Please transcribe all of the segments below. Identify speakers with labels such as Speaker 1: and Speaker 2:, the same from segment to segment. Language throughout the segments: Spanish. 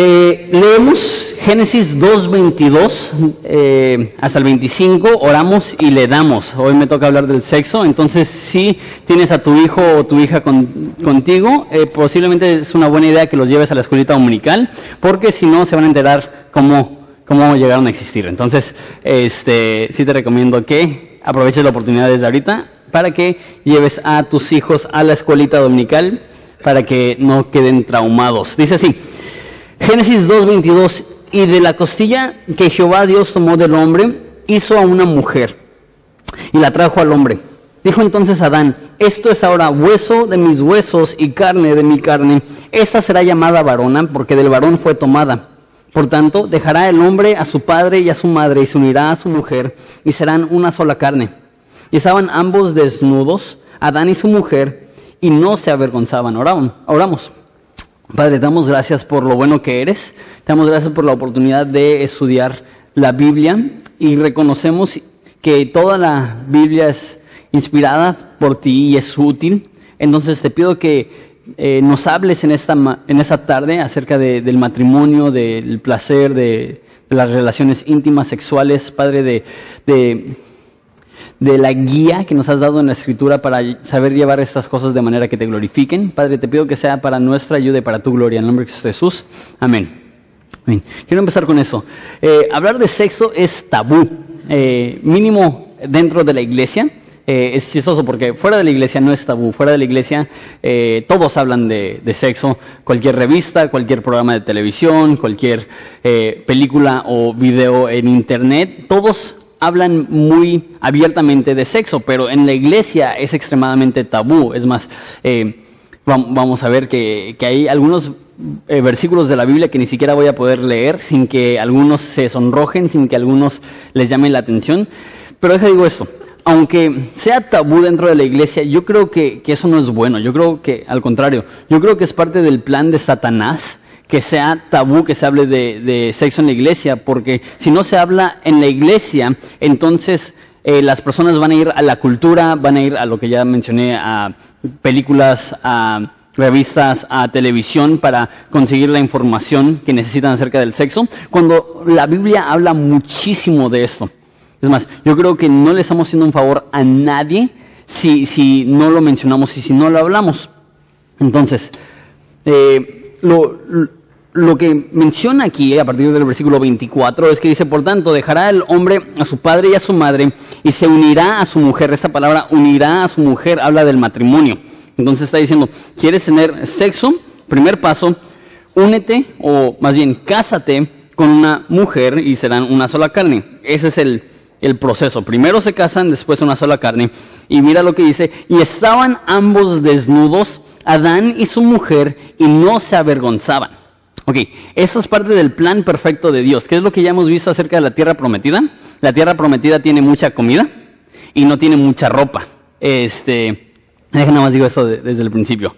Speaker 1: Eh, leemos Génesis 2.22 eh, hasta el 25, oramos y le damos. Hoy me toca hablar del sexo, entonces si tienes a tu hijo o tu hija contigo, eh, posiblemente es una buena idea que los lleves a la escuelita dominical, porque si no se van a enterar cómo, cómo llegaron a existir. Entonces, este, sí te recomiendo que aproveches la oportunidad desde ahorita para que lleves a tus hijos a la escuelita dominical para que no queden traumados. Dice así. Génesis 2.22, y de la costilla que Jehová Dios tomó del hombre, hizo a una mujer y la trajo al hombre. Dijo entonces Adán, esto es ahora hueso de mis huesos y carne de mi carne. Esta será llamada varona porque del varón fue tomada. Por tanto, dejará el hombre a su padre y a su madre y se unirá a su mujer y serán una sola carne. Y estaban ambos desnudos, Adán y su mujer, y no se avergonzaban. Oramos. Padre, te damos gracias por lo bueno que eres, te damos gracias por la oportunidad de estudiar la Biblia y reconocemos que toda la Biblia es inspirada por ti y es útil. Entonces te pido que eh, nos hables en esta, en esta tarde acerca del matrimonio, del placer, de, de, las relaciones íntimas, sexuales, Padre, de, de de la guía que nos has dado en la Escritura para saber llevar estas cosas de manera que te glorifiquen. Padre, te pido que sea para nuestra ayuda y para tu gloria. En el nombre de Jesús. Amén. Quiero empezar con eso. Eh, hablar de sexo es tabú, eh, mínimo dentro de la iglesia. Eh, es chistoso porque fuera de la iglesia no es tabú. Fuera de la iglesia todos hablan de, de, sexo. Cualquier revista, cualquier programa de televisión, cualquier película o video en internet, todos hablan muy abiertamente de sexo, pero en la iglesia es extremadamente tabú. Es más, eh, vamos a ver que, hay algunos eh, versículos de la Biblia que ni siquiera voy a poder leer sin que algunos se sonrojen, sin que algunos les llamen la atención. Pero deja digo esto, aunque sea tabú dentro de la iglesia, yo creo que, que eso no es bueno. Yo creo que, al contrario, yo creo que es parte del plan de Satanás que sea tabú que se hable de, sexo en la iglesia, porque si no se habla en la iglesia, entonces eh, las personas van a ir a la cultura, van a ir a lo que ya mencioné, a películas, a revistas, a televisión para conseguir la información que necesitan acerca del sexo, cuando la Biblia habla muchísimo de esto. Es más, yo creo que no le estamos haciendo un favor a nadie si, si no lo mencionamos y si no lo hablamos. Entonces, eh, lo que menciona aquí a partir del versículo 24 es que dice, por tanto, dejará el hombre a su padre y a su madre y se unirá a su mujer. Esta palabra unirá a su mujer habla del matrimonio. Entonces está diciendo, ¿quieres tener sexo? Primer paso, únete o más bien cásate con una mujer y serán una sola carne. Ese es el proceso. Primero se casan, después una sola carne. Y mira lo que dice, y estaban ambos desnudos, Adán y su mujer, y no se avergonzaban. Ok, eso es parte del plan perfecto de Dios. ¿Qué es lo que ya hemos visto acerca de la tierra prometida? La tierra prometida tiene mucha comida y no tiene mucha ropa. Este, déjenme más digo eso desde el principio.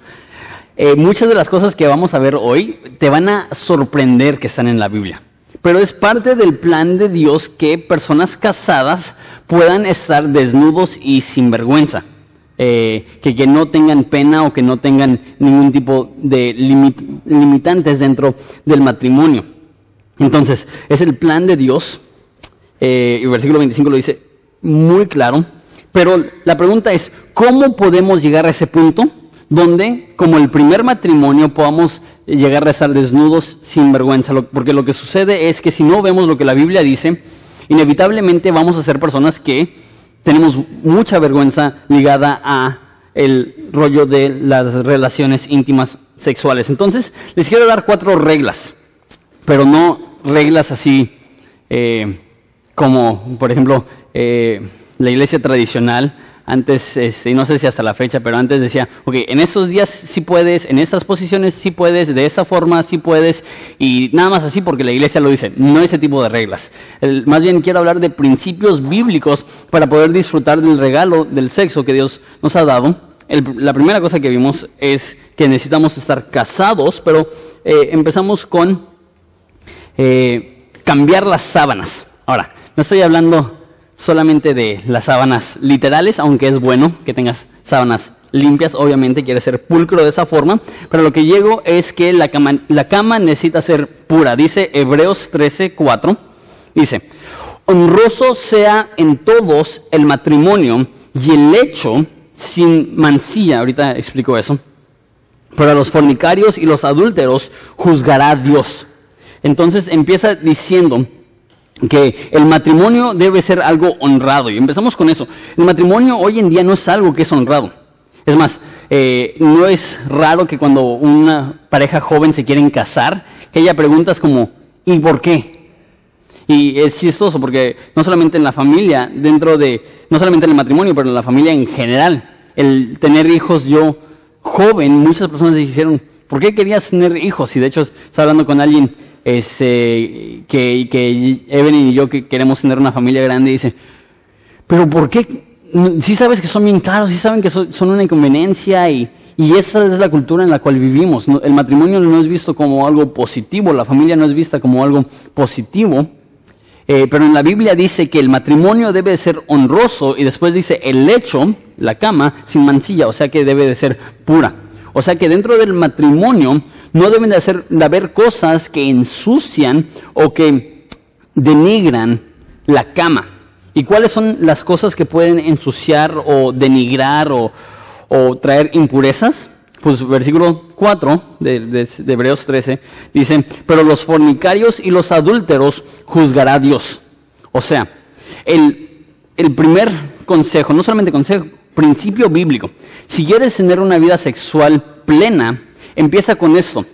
Speaker 1: Eh, muchas de las cosas que vamos a ver hoy te van a sorprender que están en la Biblia. Pero es parte del plan de Dios que personas casadas puedan estar desnudos y sin vergüenza. Eh, que, no tengan pena o que no tengan ningún tipo de limitantes dentro del matrimonio. Entonces, es el plan de Dios, eh, el versículo 25 lo dice muy claro, pero la pregunta es, ¿cómo podemos llegar a ese punto donde, como el primer matrimonio, podamos llegar a estar desnudos sin vergüenza? Porque lo que sucede es que si no vemos lo que la Biblia dice, inevitablemente vamos a ser personas que tenemos mucha vergüenza ligada a el rollo de las relaciones íntimas sexuales. Entonces, les quiero dar cuatro reglas, pero no reglas así eh, como, por ejemplo, eh, la iglesia tradicional antes, este, no sé si hasta la fecha, pero antes decía, ok, en estos días sí puedes, en estas posiciones sí puedes, de esa forma sí puedes, y nada más así porque la iglesia lo dice, no ese tipo de reglas. más bien quiero hablar de principios bíblicos para poder disfrutar del regalo del sexo que Dios nos ha dado. la primera cosa que vimos es que necesitamos estar casados, pero eh, empezamos con eh, cambiar las sábanas. Ahora, no estoy hablando solamente de las sábanas literales, aunque es bueno que tengas sábanas limpias, obviamente quiere ser pulcro de esa forma, pero lo que llego es que la cama, necesita ser pura. Dice Hebreos 13, 4, dice, honroso sea en todos el matrimonio y el hecho sin mancilla, ahorita explico eso, pero a los fornicarios y los adúlteros juzgará Dios. Entonces empieza diciendo que el matrimonio debe ser algo honrado. Y empezamos con eso. El matrimonio hoy en día no es algo que es honrado. Es más, eh, no es raro que cuando una pareja joven se quieren casar, que ella preguntas como, ¿y por qué? Y es chistoso porque no solamente en la familia, dentro de, no solamente en el matrimonio, pero en la familia en general, el tener hijos, yo joven, muchas personas dijeron, ¿por qué querías tener hijos? Y de hecho, estaba hablando con alguien este, que, que Evelyn y yo que queremos tener una familia grande y dice, pero ¿por qué? Si sabes que son bien caros, si saben que son, una inconveniencia y, y, esa es la cultura en la cual vivimos. El matrimonio no es visto como algo positivo, la familia no es vista como algo positivo. Eh, pero en la Biblia dice que el matrimonio debe de ser honroso y después dice el lecho, la cama, sin mancilla, o sea que debe de ser pura. O sea que dentro del matrimonio no deben de, hacer, de haber cosas que ensucian o que denigran la cama. ¿Y cuáles son las cosas que pueden ensuciar o denigrar o, traer impurezas? Pues versículo 4 de, de, Hebreos 13 dice, pero los fornicarios y los adúlteros juzgará Dios. O sea, el, el primer consejo, no solamente consejo, principio bíblico. Si quieres tener una vida sexual plena, empieza con esto.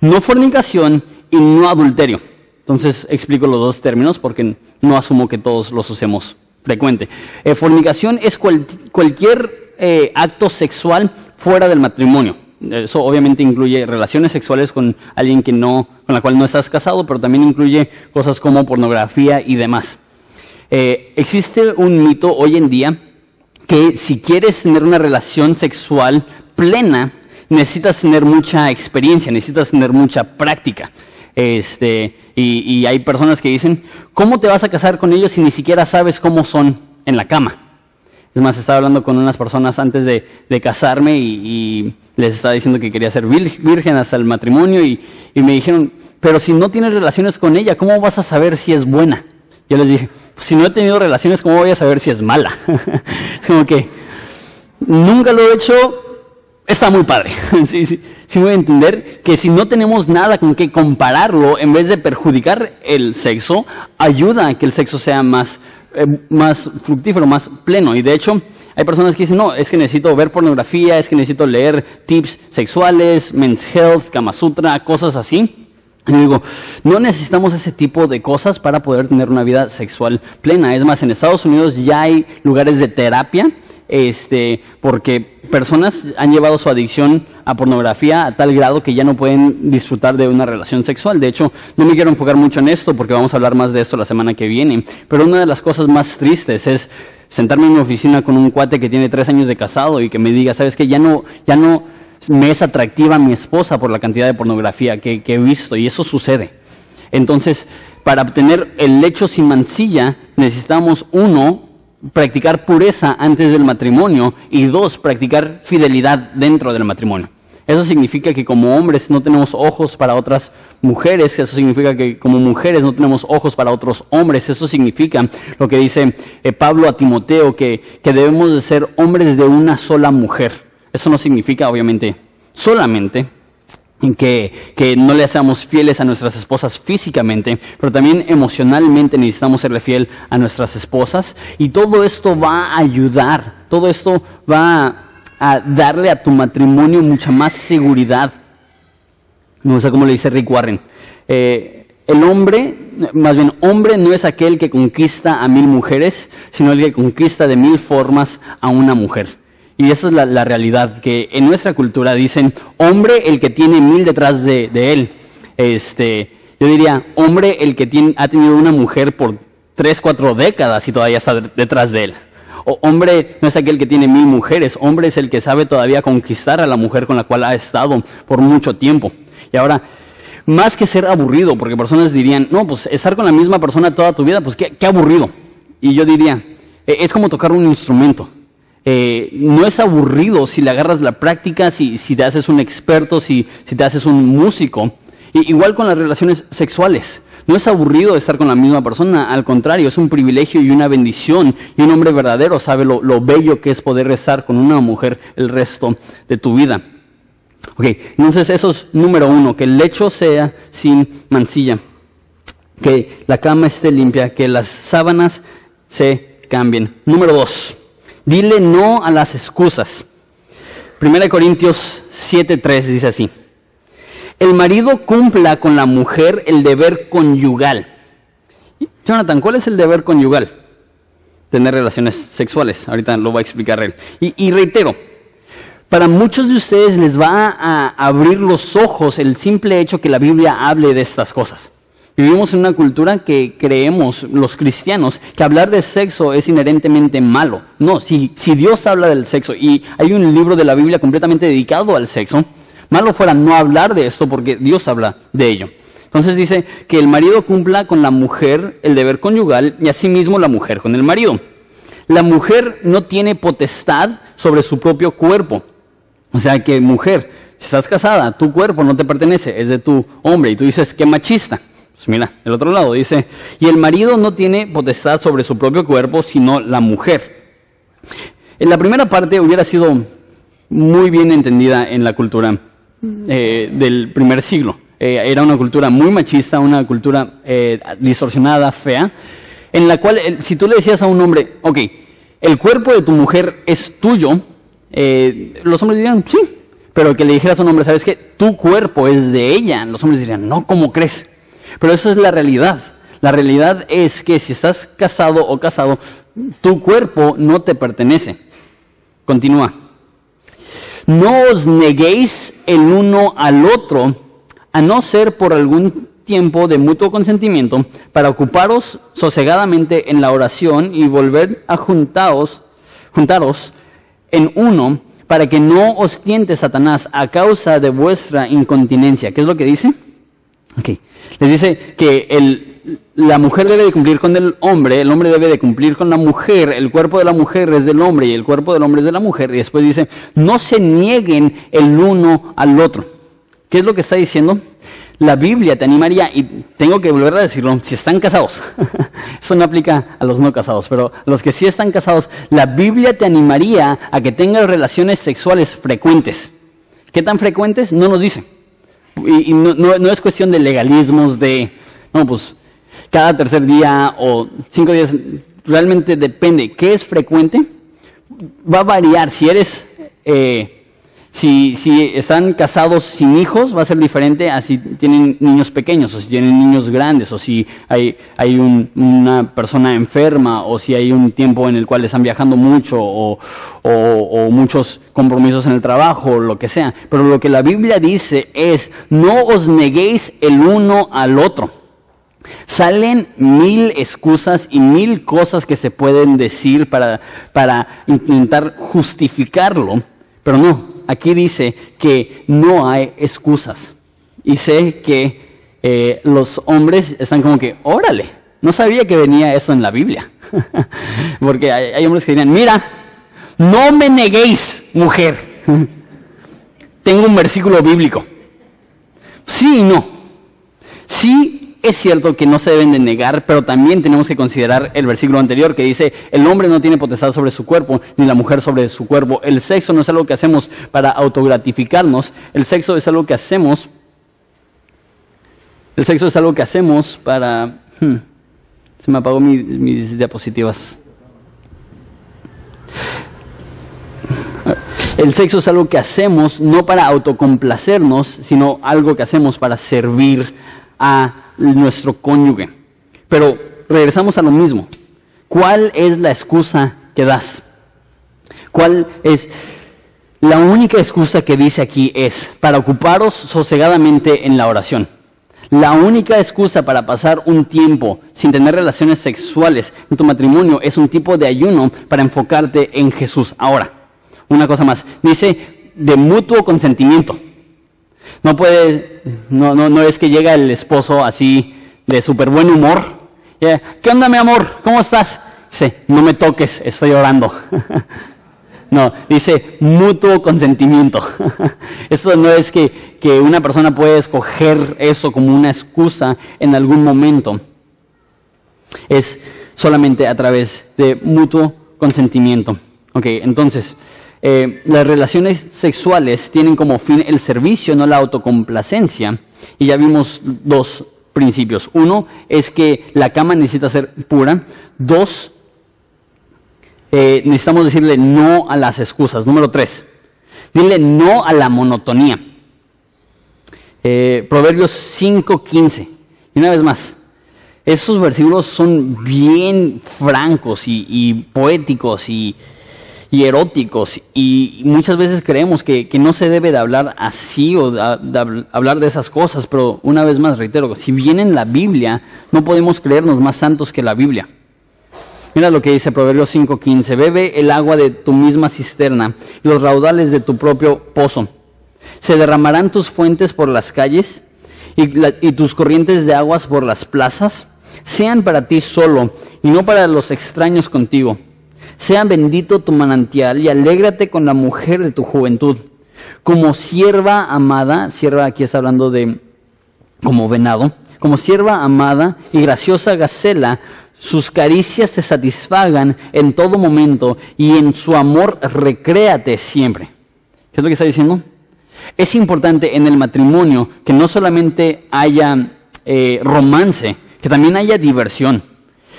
Speaker 1: No fornicación y no adulterio. Entonces explico los dos términos porque no asumo que todos los usemos frecuente. Eh, fornicación es cualquier eh, acto sexual fuera del matrimonio. Eso obviamente incluye relaciones sexuales con alguien que no, con la cual no estás casado, pero también incluye cosas como pornografía y demás. Eh, existe un mito hoy en día que si quieres tener una relación sexual plena, necesitas tener mucha experiencia, necesitas tener mucha práctica. Este, y, hay personas que dicen, ¿cómo te vas a casar con ellos si ni siquiera sabes cómo son en la cama? Es más, estaba hablando con unas personas antes de, casarme y, les estaba diciendo que quería ser virgen hasta el matrimonio y, me dijeron, pero si no tienes relaciones con ella, ¿cómo vas a saber si es buena? Yo les dije, si no he tenido relaciones, ¿cómo voy a saber si es mala? es como que nunca lo he hecho, está muy padre. sí, sí, sí voy a entender que si no tenemos nada con que compararlo, en vez de perjudicar el sexo, ayuda a que el sexo sea más, eh, más fructífero, más pleno. Y de hecho, hay personas que dicen, no, es que necesito ver pornografía, es que necesito leer tips sexuales, men's health, Kama Sutra, cosas así. Y digo, no necesitamos ese tipo de cosas para poder tener una vida sexual plena. Es más, en Estados Unidos ya hay lugares de terapia, este, porque personas han llevado su adicción a pornografía a tal grado que ya no pueden disfrutar de una relación sexual. De hecho, no me quiero enfocar mucho en esto porque vamos a hablar más de esto la semana que viene. Pero una de las cosas más tristes es sentarme en una oficina con un cuate que tiene tres años de casado y que me diga, sabes que ya no, ya no, me es atractiva mi esposa por la cantidad de pornografía que, he visto y eso sucede. Entonces, para obtener el lecho sin mancilla, necesitamos uno, practicar pureza antes del matrimonio y dos, practicar fidelidad dentro del matrimonio. Eso significa que como hombres no tenemos ojos para otras mujeres, eso significa que como mujeres no tenemos ojos para otros hombres, eso significa lo que dice eh, Pablo a Timoteo, que, que debemos de ser hombres de una sola mujer. Eso no significa, obviamente, solamente que, que, no le seamos fieles a nuestras esposas físicamente, pero también emocionalmente necesitamos serle fiel a nuestras esposas. Y todo esto va a ayudar, todo esto va a darle a tu matrimonio mucha más seguridad. No sé cómo le dice Rick Warren. Eh, el hombre, más bien hombre no es aquel que conquista a mil mujeres, sino el que conquista de mil formas a una mujer. Y esa es la, realidad, que en nuestra cultura dicen, hombre el que tiene mil detrás de, él. Este, yo diría, hombre el que tiene, ha tenido una mujer por tres, cuatro décadas y todavía está detrás de él. O hombre no es aquel que tiene mil mujeres, hombre es el que sabe todavía conquistar a la mujer con la cual ha estado por mucho tiempo. Y ahora, más que ser aburrido, porque personas dirían, no, pues estar con la misma persona toda tu vida, pues qué, qué aburrido. y yo diría, eh, es como tocar un instrumento. Eh, no es aburrido si le agarras la práctica, si, si te haces un experto, si, si te haces un músico. igual con las relaciones sexuales. No es aburrido estar con la misma persona, al contrario, es un privilegio y una bendición. Y un hombre verdadero sabe lo, lo bello que es poder estar con una mujer el resto de tu vida. Ok, entonces eso es número uno, que el lecho sea sin mancilla, que la cama esté limpia, que las sábanas se cambien. Número dos, dile no a las excusas. Primera Corintios 7.3 dice así, el marido cumpla con la mujer el deber conyugal. Jonathan, ¿cuál es el deber conyugal? Tener relaciones sexuales. Ahorita lo voy a explicar él. y reitero, para muchos de ustedes les va a abrir los ojos el simple hecho que la Biblia hable de estas cosas. Vivimos en una cultura que creemos, los cristianos, que hablar de sexo es inherentemente malo. No, si, si Dios habla del sexo y hay un libro de la Biblia completamente dedicado al sexo, malo fuera no hablar de esto porque Dios habla de ello. Entonces dice que el marido cumpla con la mujer el deber conyugal y asimismo la mujer con el marido. La mujer no tiene potestad sobre su propio cuerpo, o sea que mujer, si estás casada, tu cuerpo no te pertenece, es de tu hombre. Y tú dices, qué machista. Pues mira, el otro lado dice, y el marido no tiene potestad sobre su propio cuerpo, sino la mujer. En la primera parte hubiera sido muy bien entendida en la cultura eh, del primer siglo. Eh, era una cultura muy machista, una cultura eh, distorsionada, fea, en la cual si tú le decías a un hombre, ok, el cuerpo de tu mujer es tuyo, los hombres dirían, sí, pero que le dijeras a un hombre, ¿sabes qué? Tu cuerpo es de ella. Los hombres dirían, no, ¿cómo crees? Pero eso es la realidad. La realidad es que si estás casado o casado, tu cuerpo no te pertenece. Continúa. No os neguéis el uno al otro, a no ser por algún tiempo de mutuo consentimiento, para ocuparos sosegadamente en la oración y volver a juntaros, juntaros en uno para que no os tiente Satanás a causa de vuestra incontinencia. ¿Qué es lo que dice? Okay. Les dice que la mujer debe de cumplir con el hombre, el hombre debe de cumplir con la mujer, el cuerpo de la mujer es del hombre y el cuerpo del hombre es de la mujer. Y después dice, no se nieguen el uno al otro. ¿Qué es lo que está diciendo? la Biblia te animaría, y tengo que volver a decirlo, si están casados, eso no aplica a los no casados, pero los que sí están casados, la Biblia te animaría a que tengas relaciones sexuales frecuentes. ¿Qué tan frecuentes? No nos dice. Y, no, no, es cuestión de legalismos, de, no, pues cada tercer día o cinco días, realmente depende. ¿Qué es frecuente? Va a variar. Si eres... Eh, si, si están casados sin hijos, va a ser diferente a si tienen niños pequeños, o si tienen niños grandes, o si hay, hay una persona enferma, o si hay un tiempo en el cual están viajando mucho, o, o, muchos compromisos en el trabajo, o lo que sea. Pero lo que la Biblia dice es, no os neguéis el uno al otro. Salen mil excusas y mil cosas que se pueden decir para, para intentar justificarlo, pero no, aquí dice que no hay excusas. Y sé que eh, los hombres están como que, órale, no sabía que venía eso en la Biblia. Porque hay, hombres que dirían, mira, no me neguéis, mujer. Tengo un versículo bíblico. Sí y no. Sí es cierto que no se deben de negar, pero también tenemos que considerar el versículo anterior que dice, el hombre no tiene potestad sobre su cuerpo, ni la mujer sobre su cuerpo. El sexo no es algo que hacemos para autogratificarnos, el sexo es algo que hacemos, el sexo es algo que hacemos para... Hmm, se me apagó mis diapositivas. El sexo es algo que hacemos no para autocomplacernos, sino algo que hacemos para servir a nuestro cónyuge. Pero regresamos a lo mismo. ¿Cuál es la excusa que das? ¿Cuál es la única excusa que dice aquí es para ocuparos sosegadamente en la oración? La única excusa para pasar un tiempo sin tener relaciones sexuales en tu matrimonio es un tipo de ayuno para enfocarte en Jesús. Ahora, una cosa más. Dice de mutuo consentimiento. No puede, no, no, no es que llega el esposo así de súper buen humor. ¿Qué onda, mi amor? ¿Cómo estás? Dice, no me toques, estoy orando. No, dice mutuo consentimiento. Eso no es que, que, una persona puede escoger eso como una excusa en algún momento. Es solamente a través de mutuo consentimiento. Ok, entonces, eh, las relaciones sexuales tienen como fin el servicio, no la autocomplacencia. Y ya vimos dos principios. Uno es que la cama necesita ser pura. Dos, eh, necesitamos decirle no a las excusas. Número tres, dile no a la monotonía. Eh, Proverbios 5.15. Y una vez más, esos versículos son bien francos y, poéticos y, eróticos y muchas veces creemos que, no se debe de hablar así o de, hablar de esas cosas, pero una vez más reitero, si viene en la Biblia, no podemos creernos más santos que la Biblia. Mira lo que dice Proverbios 5:15, bebe el agua de tu misma cisterna y los raudales de tu propio pozo. Se derramarán tus fuentes por las calles y tus corrientes de aguas por las plazas sean para ti solo y no para los extraños contigo. Sea bendito tu manantial y alégrate con la mujer de tu juventud. Como sierva amada, sierva aquí está hablando de como venado, como sierva amada y graciosa gacela, sus caricias te satisfagan en todo momento y en su amor recréate siempre. ¿Qué es lo que está diciendo? Es importante en el matrimonio que no solamente haya eh, romance, que también haya diversión.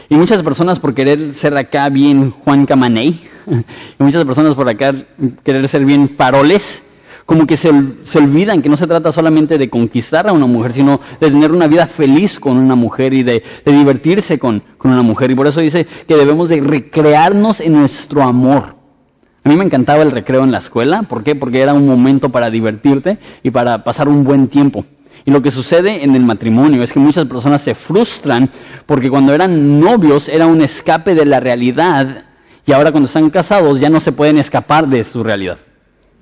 Speaker 1: Y muchas personas por querer ser acá bien Juan Camaney, y muchas personas por acá querer ser bien paroles, como que se, olvidan que no se trata solamente de conquistar a una mujer, sino de tener una vida feliz con una mujer y de, divertirse con, con, una mujer. Y por eso dice que debemos de recrearnos en nuestro amor. A mí me encantaba el recreo en la escuela. ¿Por qué? Porque era un momento para divertirte y para pasar un buen tiempo. Y lo que sucede en el matrimonio es que muchas personas se frustran porque cuando eran novios era un escape de la realidad y ahora cuando están casados ya no se pueden escapar de su realidad.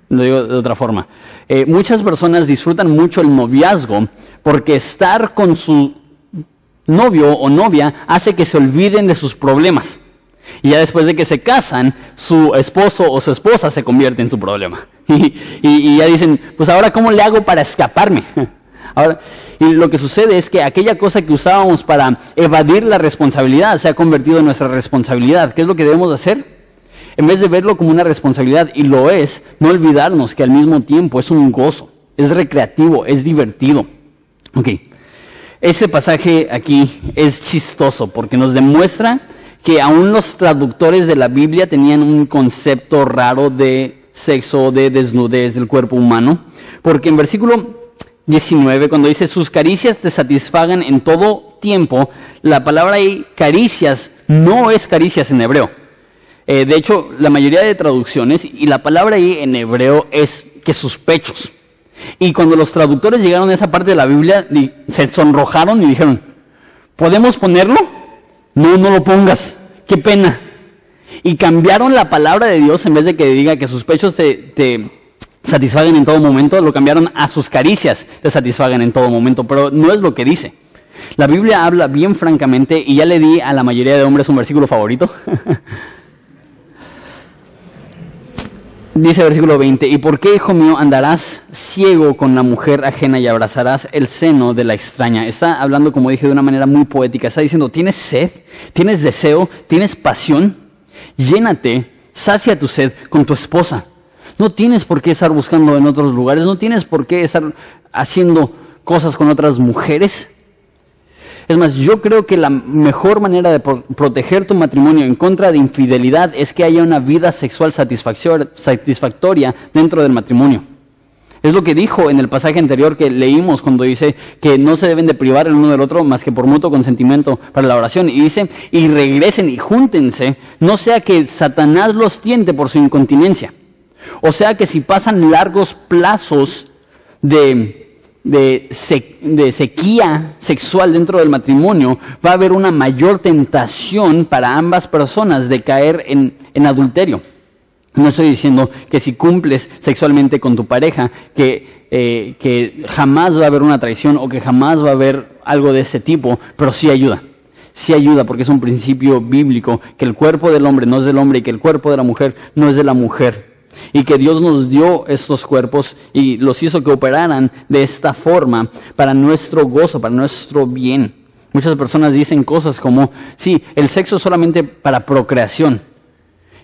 Speaker 1: Lo digo de otra forma. Eh, muchas personas disfrutan mucho el noviazgo porque estar con su novio o novia hace que se olviden de sus problemas. Y ya después de que se casan, su esposo o su esposa se convierte en su problema. Y, y ya dicen, pues ahora ¿cómo le hago para escaparme? Ahora, y lo que sucede es que aquella cosa que usábamos para evadir la responsabilidad se ha convertido en nuestra responsabilidad. ¿Qué es lo que debemos hacer? En vez de verlo como una responsabilidad, y lo es, no olvidarnos que al mismo tiempo es un gozo, es recreativo, es divertido. Ok, ese pasaje aquí es chistoso porque nos demuestra que aún los traductores de la Biblia tenían un concepto raro de sexo, de desnudez del cuerpo humano, porque en versículo 19, cuando dice sus caricias te satisfagan en todo tiempo, la palabra ahí caricias no es caricias en hebreo. Eh, de hecho, la mayoría de traducciones, y la palabra ahí en hebreo es que sus pechos. Y cuando los traductores llegaron a esa parte de la Biblia, se sonrojaron y dijeron, ¿podemos ponerlo? No, no lo pongas, qué pena. Y cambiaron la palabra de Dios en vez de que diga que sus pechos te satisfagan en todo momento, lo cambiaron a sus caricias te satisfagan en todo momento, pero no es lo que dice. La Biblia habla bien francamente y ya le di a la mayoría de hombres un versículo favorito. Dice versículo 20, ¿y por qué, hijo mío, andarás ciego con la mujer ajena y abrazarás el seno de la extraña? Está hablando, como dije, de una manera muy poética. Está diciendo, ¿tienes sed? ¿Tienes deseo? ¿Tienes pasión? Llénate, sacia tu sed con tu esposa. No tienes por qué estar buscando en otros lugares, no tienes por qué estar haciendo cosas con otras mujeres. Es más, yo creo que la mejor manera de proteger tu matrimonio en contra de infidelidad es que haya una vida sexual satisfactoria dentro del matrimonio. Es lo que dijo en el pasaje anterior que leímos cuando dice que no se deben de privar el uno del otro más que por mutuo consentimiento para la oración. Y dice, y regresen y júntense, no sea que Satanás los tiente por su incontinencia. O sea que si pasan largos plazos de, de, sequía sexual dentro del matrimonio, va a haber una mayor tentación para ambas personas de caer en, adulterio. No estoy diciendo que si cumples sexualmente con tu pareja, que, eh, que jamás va a haber una traición o que jamás va a haber algo de ese tipo, pero sí ayuda. sí ayuda porque es un principio bíblico, que el cuerpo del hombre no es del hombre y que el cuerpo de la mujer no es de la mujer. Y que Dios nos dio estos cuerpos y los hizo que operaran de esta forma para nuestro gozo, para nuestro bien. Muchas personas dicen cosas como, sí, el sexo es solamente para procreación.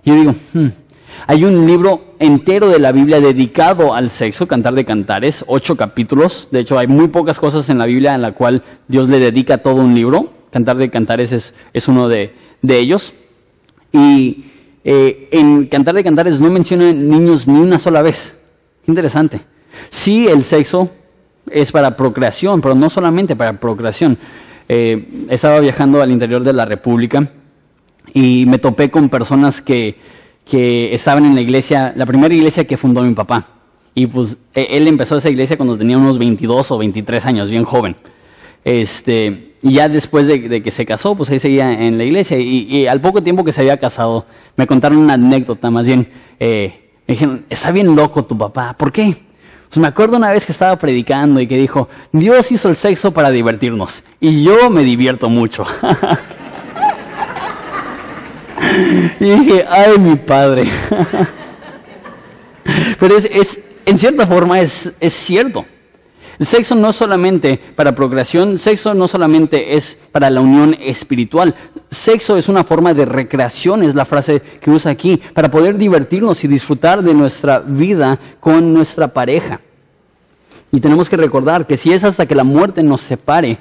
Speaker 1: Yo digo, hmm, hay un libro entero de la Biblia dedicado al sexo, Cantar de Cantares, ocho capítulos. De hecho, hay muy pocas cosas en la Biblia en la cual Dios le dedica todo un libro. Cantar de Cantares es, es uno de, de, ellos. Y eh, en Cantar de Cantares no menciona niños ni una sola vez. Interesante. Sí, el sexo es para procreación, pero no solamente para procreación. Eh, estaba viajando al interior de la República y me topé con personas que que estaban en la iglesia, la primera iglesia que fundó mi papá. Y pues e, él empezó esa iglesia cuando tenía unos 22 o 23 años, bien joven. Este, y ya después de, que se casó, pues ahí seguía en la iglesia. Y, al poco tiempo que se había casado, me contaron una anécdota, más bien, eh, me dijeron, está bien loco tu papá, ¿por qué? Pues me acuerdo una vez que estaba predicando y que dijo, Dios hizo el sexo para divertirnos. Y yo me divierto mucho. Y dije, ay, mi padre. Pero es, en cierta forma es, es cierto. Sexo no solamente para procreación, sexo no solamente es para la unión espiritual. Sexo es una forma de recreación, es la frase que usa aquí, para poder divertirnos y disfrutar de nuestra vida con nuestra pareja. Y tenemos que recordar que si es hasta que la muerte nos separe,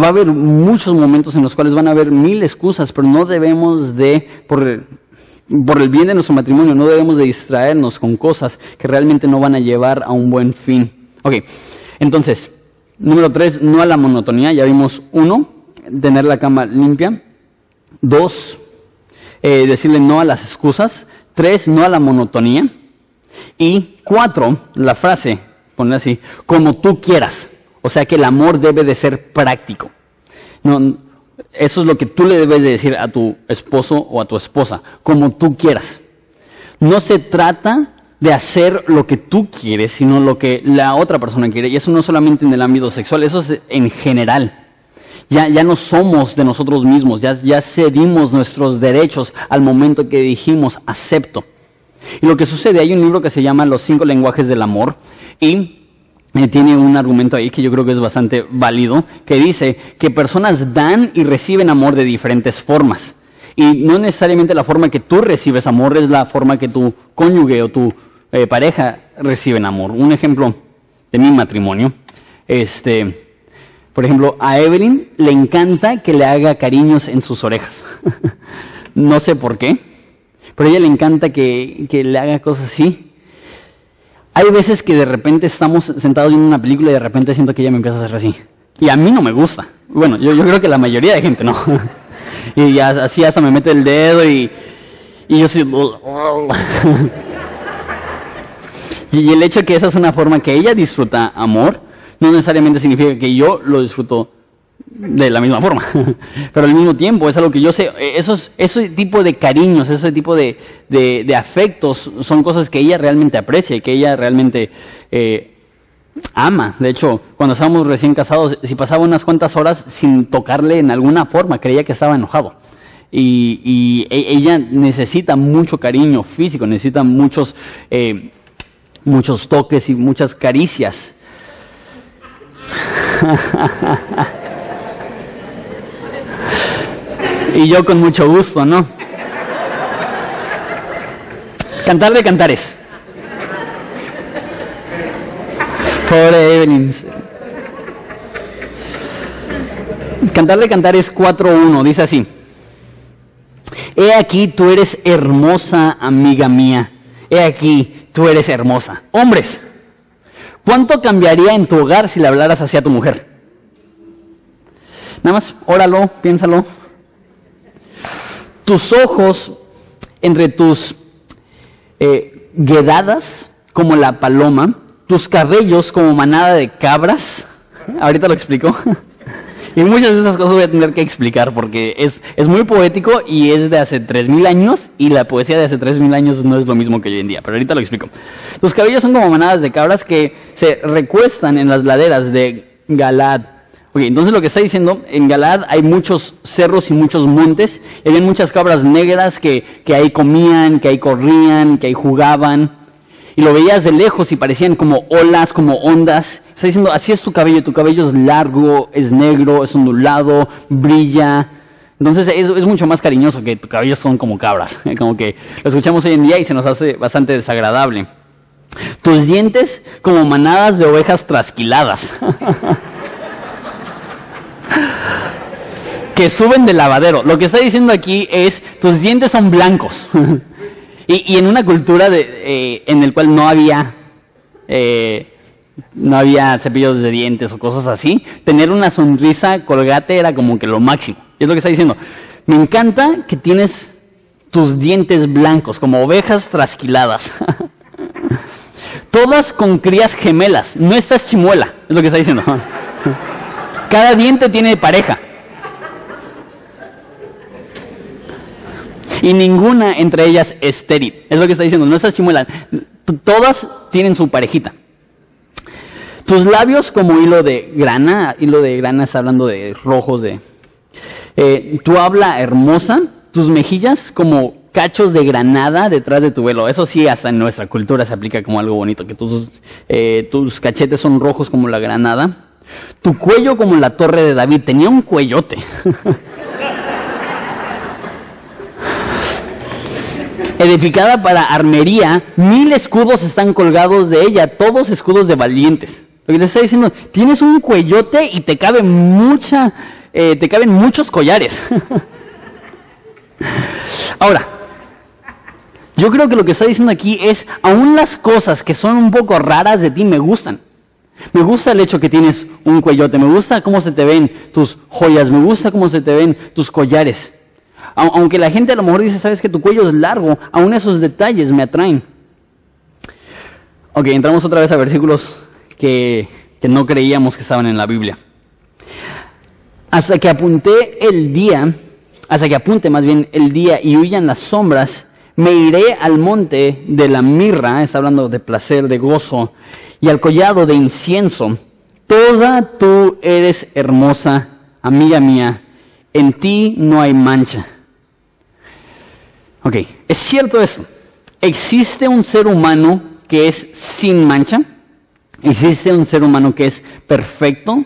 Speaker 1: va a haber muchos momentos en los cuales van a haber mil excusas, pero no debemos de, por, por el bien de nuestro matrimonio, no debemos de distraernos con cosas que realmente no van a llevar a un buen fin. Ok, entonces, número tres, no a la monotonía. Ya vimos uno, tener la cama limpia. Dos, eh, decirle no a las excusas. Tres, no a la monotonía. Y cuatro, la frase, poner así, como tú quieras. O sea que el amor debe de ser práctico. Eso es lo que tú le debes de decir a tu esposo o a tu esposa, como tú quieras. No se trata de hacer lo que tú quieres, sino lo que la otra persona quiere. Y eso no solamente en el ámbito sexual, eso es en general. Ya, ya no somos de nosotros mismos, ya, ya cedimos nuestros derechos al momento que dijimos acepto. Y lo que sucede, hay un libro que se llama Los cinco lenguajes del amor y eh, tiene un argumento ahí que yo creo que es bastante válido, que dice que personas dan y reciben amor de diferentes formas. Y no necesariamente la forma que tú recibes amor es la forma que tu cónyuge o tu eh, pareja reciben amor. Un ejemplo de mi matrimonio, este, por ejemplo, a Evelyn le encanta que le haga cariños en sus orejas. no sé por qué, pero a ella le encanta que, que le haga cosas así. Hay veces que de repente estamos sentados viendo una película y de repente siento que ella me empieza a hacer así. Y a mí no me gusta. Bueno, yo, creo que la mayoría de gente no. y así hasta me mete el dedo y, y yo sí... y el hecho de que esa es una forma que ella disfruta amor, no necesariamente significa que yo lo disfruto de la misma forma. Pero al mismo tiempo es algo que yo sé, esos, ese tipo de cariños, ese tipo de, de, afectos son cosas que ella realmente aprecia y que ella realmente eh, ama. De hecho, cuando estábamos recién casados, si pasaba unas cuantas horas sin tocarle en alguna forma, creía que estaba enojado. Y, y e, ella necesita mucho cariño físico, necesita muchos, eh, muchos toques y muchas caricias. Y yo con mucho gusto, ¿no? Cantar de cantares. Pobre Evelyn. Cantar de cantares 4.1, dice así. He aquí, tú eres hermosa, amiga mía. He aquí, tú eres hermosa. Hombres, ¿cuánto cambiaría en tu hogar si le hablaras así a tu mujer? Nada más, óralo, piénsalo tus ojos entre tus eh, guedadas como la paloma, tus cabellos como manada de cabras. Ahorita lo explico. y muchas de esas cosas voy a tener que explicar porque es, es muy poético y es de hace 3.000 años y la poesía de hace 3.000 años no es lo mismo que hoy en día, pero ahorita lo explico. Tus cabellos son como manadas de cabras que se recuestan en las laderas de Galad Ok, entonces lo que está diciendo, en Galad hay muchos cerros y muchos montes, y había muchas cabras negras que, que ahí comían, que ahí corrían, que ahí jugaban, y lo veías de lejos y parecían como olas, como ondas. Está diciendo, así es tu cabello, tu cabello es largo, es negro, es ondulado, brilla. Entonces es, mucho más cariñoso que tu cabello son como cabras, como que lo escuchamos hoy en día y se nos hace bastante desagradable. Tus dientes como manadas de ovejas trasquiladas. que suben del lavadero. Lo que está diciendo aquí es, tus dientes son blancos. y, y, en una cultura de, eh, en el cual no había, eh, no había cepillos de dientes o cosas así, tener una sonrisa colgate era como que lo máximo. Es lo que está diciendo. Me encanta que tienes tus dientes blancos, como ovejas trasquiladas. Todas con crías gemelas. No estás chimuela, es lo que está diciendo. Cada diente tiene pareja. Y ninguna entre ellas es estéril. Es lo que está diciendo. No estás chimuela. Todas tienen su parejita. Tus labios como hilo de grana. Hilo de grana está hablando de rojos de... Eh, tu habla hermosa. Tus mejillas como cachos de granada detrás de tu velo. Eso sí, hasta en nuestra cultura se aplica como algo bonito, que tus, eh, tus cachetes son rojos como la granada. Tu cuello como la torre de David. Tenía un cuellote. Edificada para armería, mil escudos están colgados de ella, todos escudos de valientes. Lo que te está diciendo, tienes un cuellote y te cabe mucha, eh, te caben muchos collares. Ahora, yo creo que lo que está diciendo aquí es, aún las cosas que son un poco raras de ti me gustan. Me gusta el hecho que tienes un cuellote, me gusta cómo se te ven tus joyas, me gusta cómo se te ven tus collares. Aunque la gente a lo mejor dice, sabes que tu cuello es largo, aún esos detalles me atraen. Ok, entramos otra vez a versículos que, que no creíamos que estaban en la Biblia. Hasta que apunté el día, hasta que apunte más bien el día y huyan las sombras, me iré al monte de la mirra, está hablando de placer, de gozo, y al collado de incienso. Toda tú eres hermosa, amiga mía, en ti no hay mancha. Ok, ¿es cierto eso? ¿Existe un ser humano que es sin mancha? ¿Existe un ser humano que es perfecto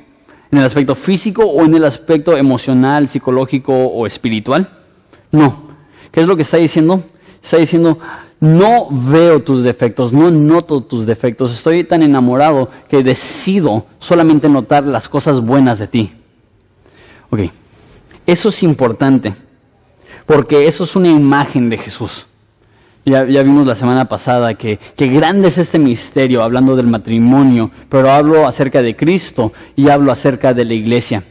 Speaker 1: en el aspecto físico o en el aspecto emocional, psicológico o espiritual? No. ¿Qué es lo que está diciendo? Está diciendo, no veo tus defectos, no noto tus defectos, estoy tan enamorado que decido solamente notar las cosas buenas de ti. Ok, eso es importante, porque eso es una imagen de Jesús. Ya, ya, vimos la semana pasada que, que grande es este misterio, hablando del matrimonio, pero hablo acerca de Cristo y hablo acerca de la iglesia.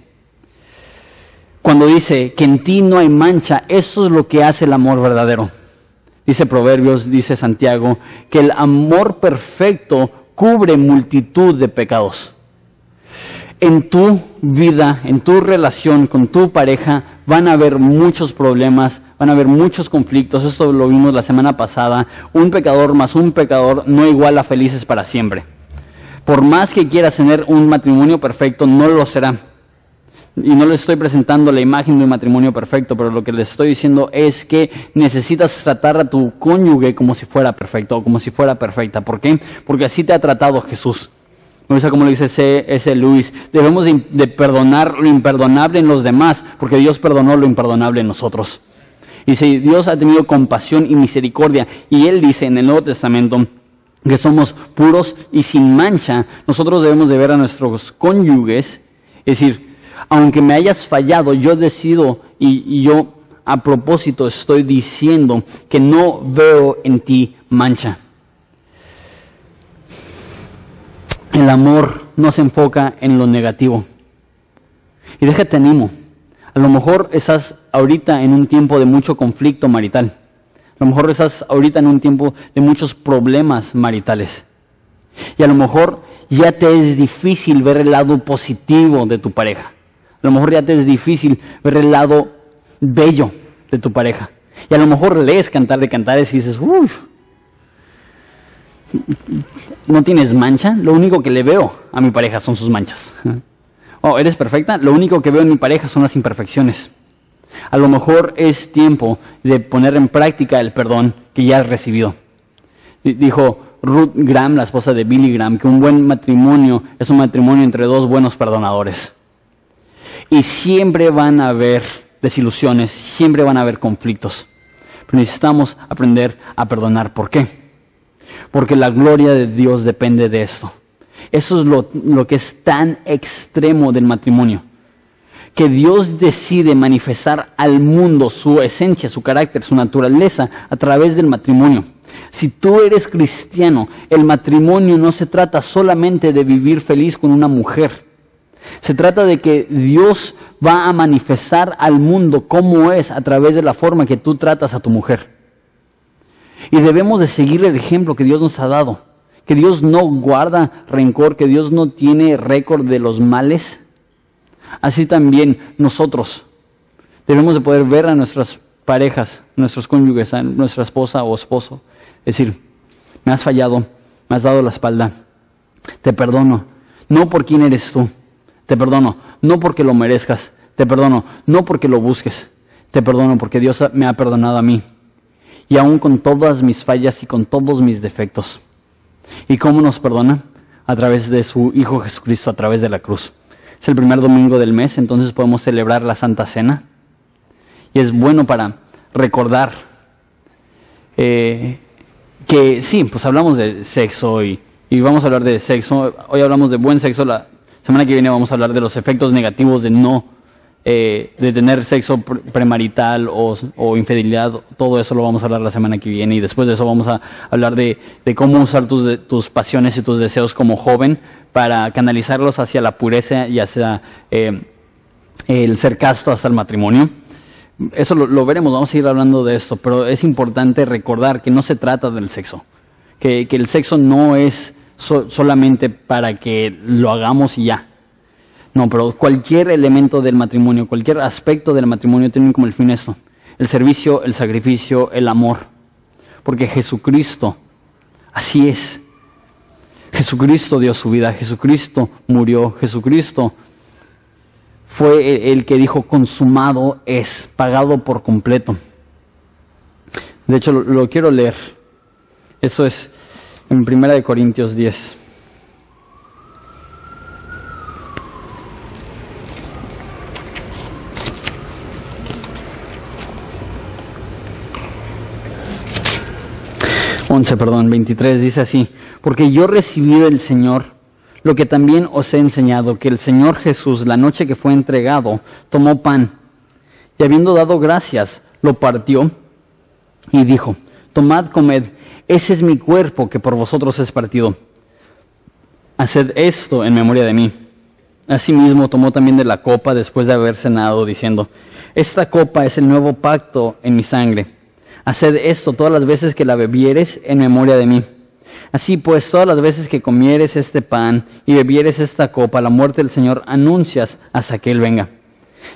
Speaker 1: Cuando dice que en ti no hay mancha, eso es lo que hace el amor verdadero. Dice Proverbios, dice Santiago, que el amor perfecto cubre multitud de pecados. En tu vida, en tu relación con tu pareja, van a haber muchos problemas, van a haber muchos conflictos. Esto lo vimos la semana pasada. Un pecador más un pecador no iguala felices para siempre. Por más que quieras tener un matrimonio perfecto, no lo será y no les estoy presentando la imagen de un matrimonio perfecto, pero lo que les estoy diciendo es que necesitas tratar a tu cónyuge como si fuera perfecto o como si fuera perfecta. ¿Por qué? Porque así te ha tratado Jesús. No sé cómo lo dice ese, Luis. Debemos de, de, perdonar lo imperdonable en los demás, porque Dios perdonó lo imperdonable en nosotros. Y si Dios ha tenido compasión y misericordia, y Él dice en el Nuevo Testamento, que somos puros y sin mancha, nosotros debemos de ver a nuestros cónyuges, es decir, aunque me hayas fallado, yo decido y, yo a propósito estoy diciendo que no veo en ti mancha. El amor no se enfoca en lo negativo. Y déjate animo. A lo mejor estás ahorita en un tiempo de mucho conflicto marital. A lo mejor estás ahorita en un tiempo de muchos problemas maritales. Y a lo mejor ya te es difícil ver el lado positivo de tu pareja. A lo mejor ya te es difícil ver el lado bello de tu pareja. Y a lo mejor lees cantar de cantares y dices, uff, no tienes mancha. Lo único que le veo a mi pareja son sus manchas. Oh, ¿eres perfecta? Lo único que veo en mi pareja son las imperfecciones. A lo mejor es tiempo de poner en práctica el perdón que ya has recibido. Dijo Ruth Graham, la esposa de Billy Graham, que un buen matrimonio es un matrimonio entre dos buenos perdonadores. Y siempre van a haber desilusiones, siempre van a haber conflictos. Pero necesitamos aprender a perdonar. ¿Por qué? Porque la gloria de Dios depende de esto. Eso es lo, que es tan extremo del matrimonio que Dios decide manifestar al mundo su esencia, su carácter, su naturaleza a través del matrimonio. Si tú eres cristiano, el matrimonio no se trata solamente de vivir feliz con una mujer. Se trata de que Dios va a manifestar al mundo cómo es a través de la forma que tú tratas a tu mujer. Y debemos de seguir el ejemplo que Dios nos ha dado. Que Dios no guarda rencor, que Dios no tiene récord de los males. Así también nosotros debemos de poder ver a nuestras parejas, nuestros cónyuges, a nuestra esposa o esposo, decir, me has fallado, me has dado la espalda, te perdono, no por quién eres tú, te perdono, no porque lo merezcas, te perdono, no porque lo busques, te perdono porque Dios me ha perdonado a mí, y aún con todas mis fallas y con todos mis defectos. ¿Y cómo nos perdona? A través de su Hijo Jesucristo, a través de la cruz. Es el primer domingo del mes, entonces podemos celebrar la Santa Cena. Y es bueno para recordar eh, que sí, pues hablamos de sexo y, y, vamos a hablar de sexo. Hoy hablamos de buen sexo, la semana que viene vamos a hablar de los efectos negativos de no, eh, de tener sexo premarital o, infidelidad. Todo eso lo vamos a hablar la semana que viene y después de eso vamos a hablar de, de cómo usar tus, tus pasiones y tus deseos como joven para canalizarlos hacia la pureza y hacia eh, el ser casto hasta el matrimonio. Eso lo, veremos, vamos a ir hablando de esto, pero es importante recordar que no se trata del sexo, que, el sexo no es solamente para que lo hagamos y ya. No, pero cualquier elemento del matrimonio, cualquier aspecto del matrimonio tiene como el fin esto, el servicio, el sacrificio, el amor, porque Jesucristo, así es, Jesucristo dio su vida, Jesucristo murió, Jesucristo fue el que dijo consumado es, pagado por completo. De hecho, lo, quiero leer. Eso es en Primera de Corintios 10. Perdón, 23 dice así, porque yo recibí del Señor lo que también os he enseñado, que el Señor Jesús, la noche que fue entregado, tomó pan y habiendo dado gracias, lo partió y dijo, tomad, comed, ese es mi cuerpo que por vosotros es partido. Haced esto en memoria de mí. Asimismo tomó también de la copa después de haber cenado, diciendo, esta copa es el nuevo pacto en mi sangre. Haced esto todas las veces que la bebieres en memoria de mí. Así pues, todas las veces que comieres este pan y bebieres esta copa, la muerte del Señor anuncias hasta que Él venga.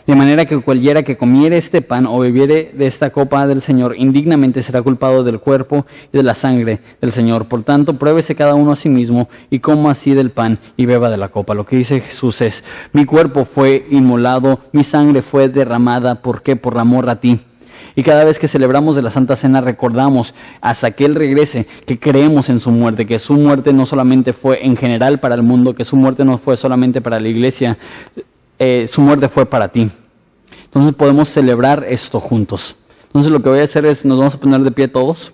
Speaker 1: De manera que cualquiera que comiere este pan o bebiere de esta copa del Señor indignamente será culpado del cuerpo y de la sangre del Señor. Por tanto, pruébese cada uno a sí mismo y coma así del pan y beba de la copa. Lo que dice Jesús es, mi cuerpo fue inmolado, mi sangre fue derramada, ¿por qué? Por amor a ti. Y cada vez que celebramos de la Santa Cena recordamos hasta que Él regrese que creemos en su muerte, que su muerte no solamente fue en general para el mundo, que su muerte no fue solamente para la iglesia, eh, su muerte fue para ti. Entonces podemos celebrar esto juntos. Entonces lo que voy a hacer es, nos vamos a poner de pie todos.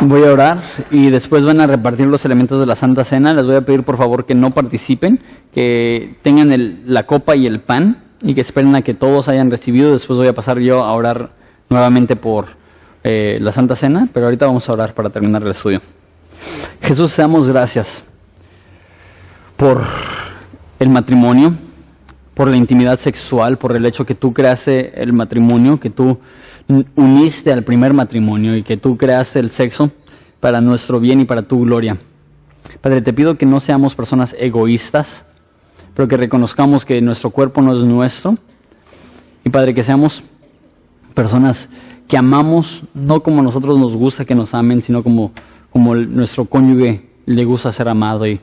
Speaker 1: Voy a orar y después van a repartir los elementos de la Santa Cena. Les voy a pedir por favor que no participen, que tengan la copa y el pan y que esperen a que todos hayan recibido. Después voy a pasar yo a orar nuevamente por eh, la Santa Cena, pero ahorita vamos a orar para terminar el estudio. Jesús, te damos gracias por el matrimonio, por la intimidad sexual, por el hecho que tú creaste el matrimonio, que tú uniste al primer matrimonio y que tú creaste el sexo para nuestro bien y para tu gloria. Padre, te pido que no seamos personas egoístas, pero que reconozcamos que nuestro cuerpo no es nuestro. Y Padre, que seamos personas que amamos no como nosotros nos gusta que nos amen, sino como, como nuestro cónyuge le gusta ser amado. Y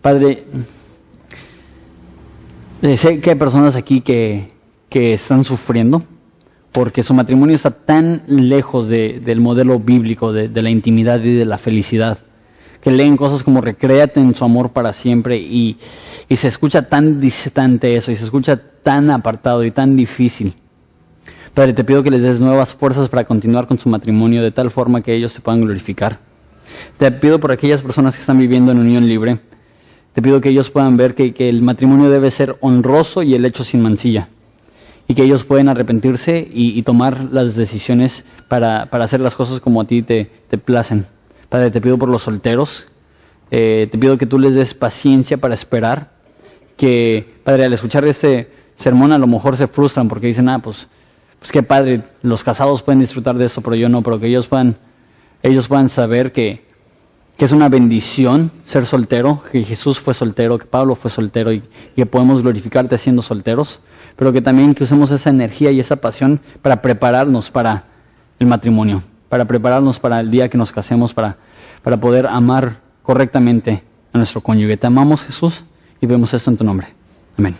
Speaker 1: Padre, eh, sé que hay personas aquí que, que están sufriendo porque su matrimonio está tan lejos de, del modelo bíblico, de, de, la intimidad y de la felicidad, que leen cosas como recréate en su amor para siempre y, y se escucha tan distante eso y se escucha tan apartado y tan difícil. Padre, te pido que les des nuevas fuerzas para continuar con su matrimonio de tal forma que ellos se puedan glorificar. Te pido por aquellas personas que están viviendo en unión libre, te pido que ellos puedan ver que, que el matrimonio debe ser honroso y el hecho sin mancilla y que ellos pueden arrepentirse y, tomar las decisiones para, para, hacer las cosas como a ti te, te placen. Padre, te pido por los solteros, eh, te pido que tú les des paciencia para esperar, que, Padre, al escuchar este sermón a lo mejor se frustran porque dicen, ah, pues, pues qué padre, los casados pueden disfrutar de eso, pero yo no, pero que ellos puedan, ellos puedan saber que, que es una bendición ser soltero, que Jesús fue soltero, que Pablo fue soltero y que podemos glorificarte siendo solteros pero que también que usemos esa energía y esa pasión para prepararnos para el matrimonio, para prepararnos para el día que nos casemos, para, para poder amar correctamente a nuestro cónyuge. Te amamos Jesús y vemos esto en tu nombre. Amén.